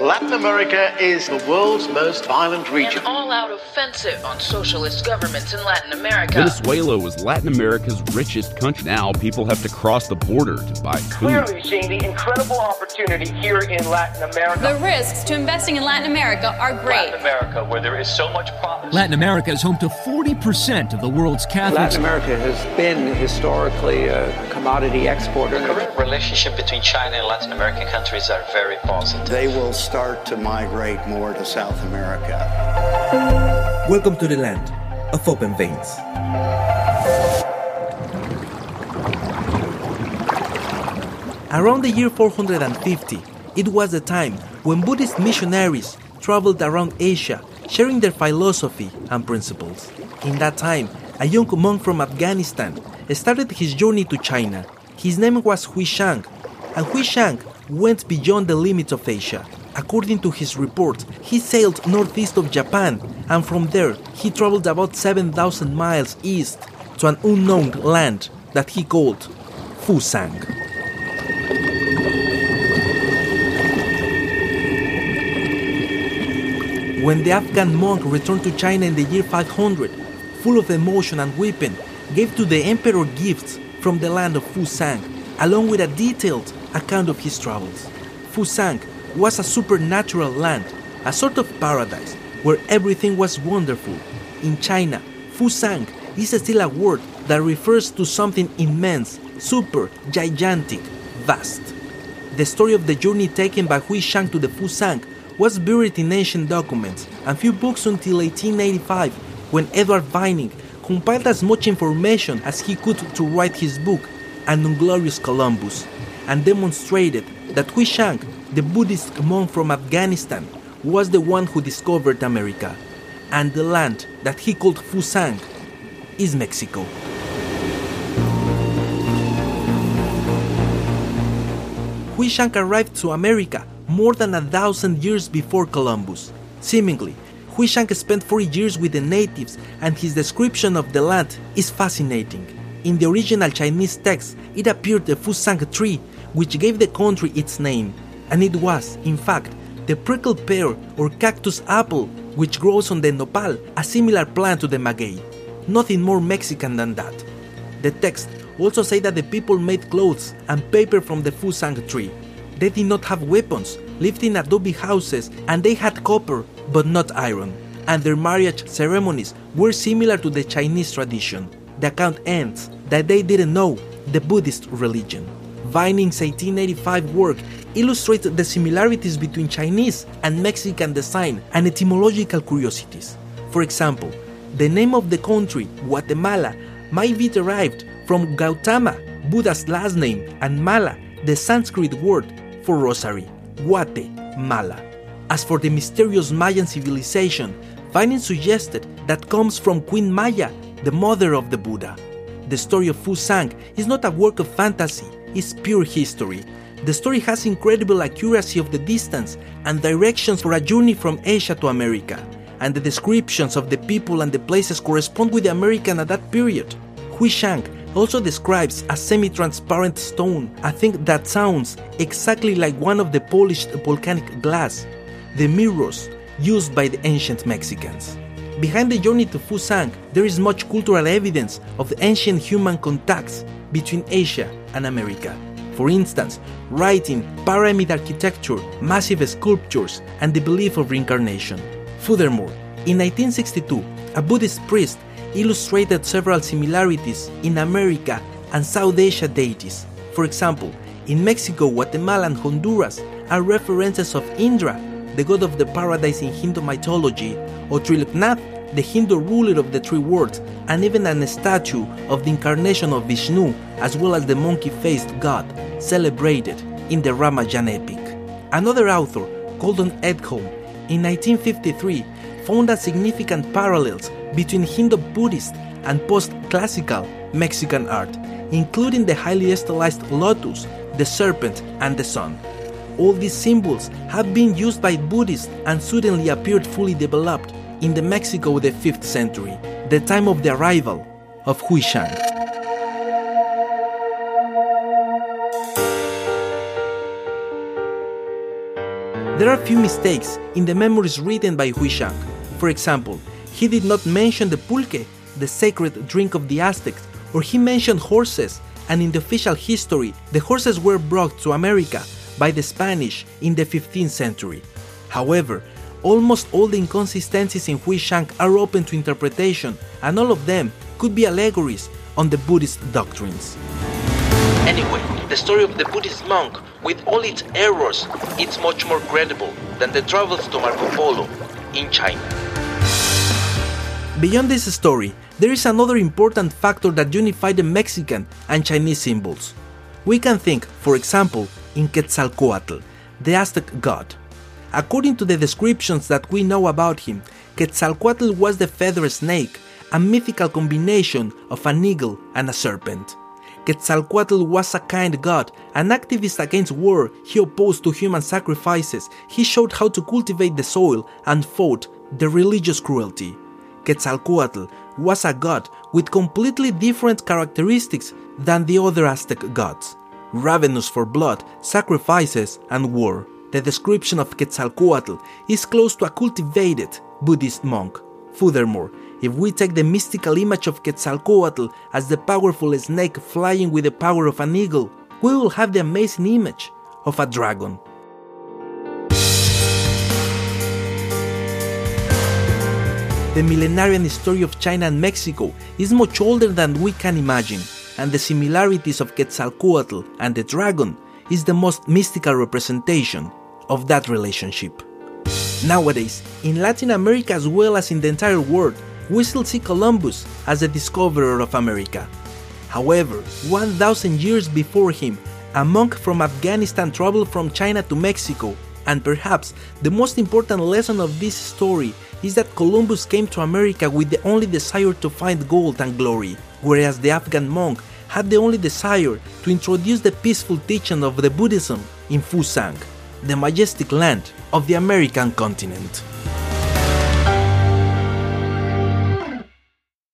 Latin America is the world's most violent region. An all-out offensive on socialist governments in Latin America. Venezuela was Latin America's richest country. Now people have to cross the border to buy food. Clearly seeing the incredible opportunity here in Latin America. The risks to investing in Latin America are great. Latin America, where there is so much promise. Latin America is home to 40% of the world's Catholics. Latin America has been historically a commodity exporter. The current relationship between China and Latin American countries are very positive. They will start to migrate more to South America. Welcome to the land of open veins. Around the year 450, it was the time when Buddhist missionaries traveled around Asia, sharing their philosophy and principles. In that time, a young monk from Afghanistan started his journey to China. His name was Hui Shan, and Hui Shan went beyond the limits of Asia. According to his report, he sailed northeast of Japan, and from there he traveled about 7,000 miles east to an unknown land that he called Fusang. When the Afghan monk returned to China in the year 500, full of emotion and weeping, gave to the emperor gifts from the land of Fusang, along with a detailed account of his travels. Fusang was a supernatural land, a sort of paradise where everything was wonderful. In China, Fusang is still a word that refers to something immense, super, gigantic, vast. The story of the journey taken by Hui Shan to the Fusang was buried in ancient documents and few books until 1885 when Edward Vining compiled as much information as he could to write his book, An Inglorious Columbus, and demonstrated that Hui Shan, the Buddhist monk from Afghanistan, was the one who discovered America, and the land that he called Fusang is Mexico. Hui Shan arrived to America more than a thousand years before Columbus. Seemingly, Hui Shan spent 40 years with the natives, and his description of the land is fascinating. In the original Chinese text, it appeared the Fusang tree, which gave the country its name, and it was, in fact, the prickle pear or cactus apple, which grows on the nopal, a similar plant to the maguey. Nothing more Mexican than that. The text also say that the people made clothes and paper from the Fusang tree. They did not have weapons, lived in adobe houses, and they had copper but not iron. And their marriage ceremonies were similar to the Chinese tradition. The account ends that they didn't know the Buddhist religion. Vining's 1885 work illustrates the similarities between Chinese and Mexican design and etymological curiosities. For example, the name of the country, Guatemala, might be derived from Gautama, Buddha's last name, and Mala, the Sanskrit word for rosary, Guatemala. As for the mysterious Mayan civilization, Vining suggested that comes from Queen Maya, the mother of the Buddha. The story of Fu Fusang is not a work of fantasy, it's pure history. The story has incredible accuracy of the distance and directions for a journey from Asia to America, and the descriptions of the people and the places correspond with the American at that period. Hui Shan also describes a semi-transparent stone, a thing that sounds exactly like one of the polished volcanic glass, the mirrors used by the ancient Mexicans. Behind the journey to Fusang, there is much cultural evidence of the ancient human contacts between Asia and America. For instance, writing, pyramid architecture, massive sculptures, and the belief of reincarnation. Furthermore, in 1962, a Buddhist priest illustrated several similarities in America and South Asia deities. For example, in Mexico, Guatemala, and Honduras are references of Indra, the god of the paradise in Hindu mythology, or Triloknath, the Hindu ruler of the three worlds, and even a statue of the incarnation of Vishnu, as well as the monkey faced god, celebrated in the Ramayan epic. Another author, Gordon Ekholm, in 1953 found a significant parallels between Hindu Buddhist and post classical Mexican art, including the highly stylized lotus, the serpent, and the sun. All these symbols have been used by Buddhists and suddenly appeared fully developed in the Mexico of the 5th century, the time of the arrival of Hui Shan. There are few mistakes in the memories written by Hui Shan. For example, he did not mention the pulque, the sacred drink of the Aztecs, or he mentioned horses, and in the official history, the horses were brought to America by the Spanish in the 15th century. However, almost all the inconsistencies in Hui Shan are open to interpretation, and all of them could be allegories on the Buddhist doctrines. Anyway, the story of the Buddhist monk, with all its errors, it's much more credible than the travels to Marco Polo in China. Beyond this story, there is another important factor that unified the Mexican and Chinese symbols. We can think, for example, in Quetzalcoatl, the Aztec god. According to the descriptions that we know about him, Quetzalcoatl was the feather snake, a mythical combination of an eagle and a serpent. Quetzalcoatl was a kind god, an activist against war, he opposed to human sacrifices, he showed how to cultivate the soil and fought the religious cruelty. Quetzalcoatl was a god with completely different characteristics than the other Aztec gods ravenous for blood, sacrifices, and war. The description of Quetzalcoatl is close to a cultivated Buddhist monk. Furthermore, if we take the mystical image of Quetzalcoatl as the powerful snake flying with the power of an eagle, we will have the amazing image of a dragon. The millenarian story of China and Mexico is much older than we can imagine, and the similarities of Quetzalcoatl and the dragon is the most mystical representation of that relationship. Nowadays, in Latin America as well as in the entire world, we still see Columbus as the discoverer of America. However, 1000 years before him, a monk from Afghanistan traveled from China to Mexico, and perhaps the most important lesson of this story is that Columbus came to America with the only desire to find gold and glory, whereas the Afghan monk had the only desire to introduce the peaceful teaching of the Buddhism in Fusang, the majestic land of the American continent.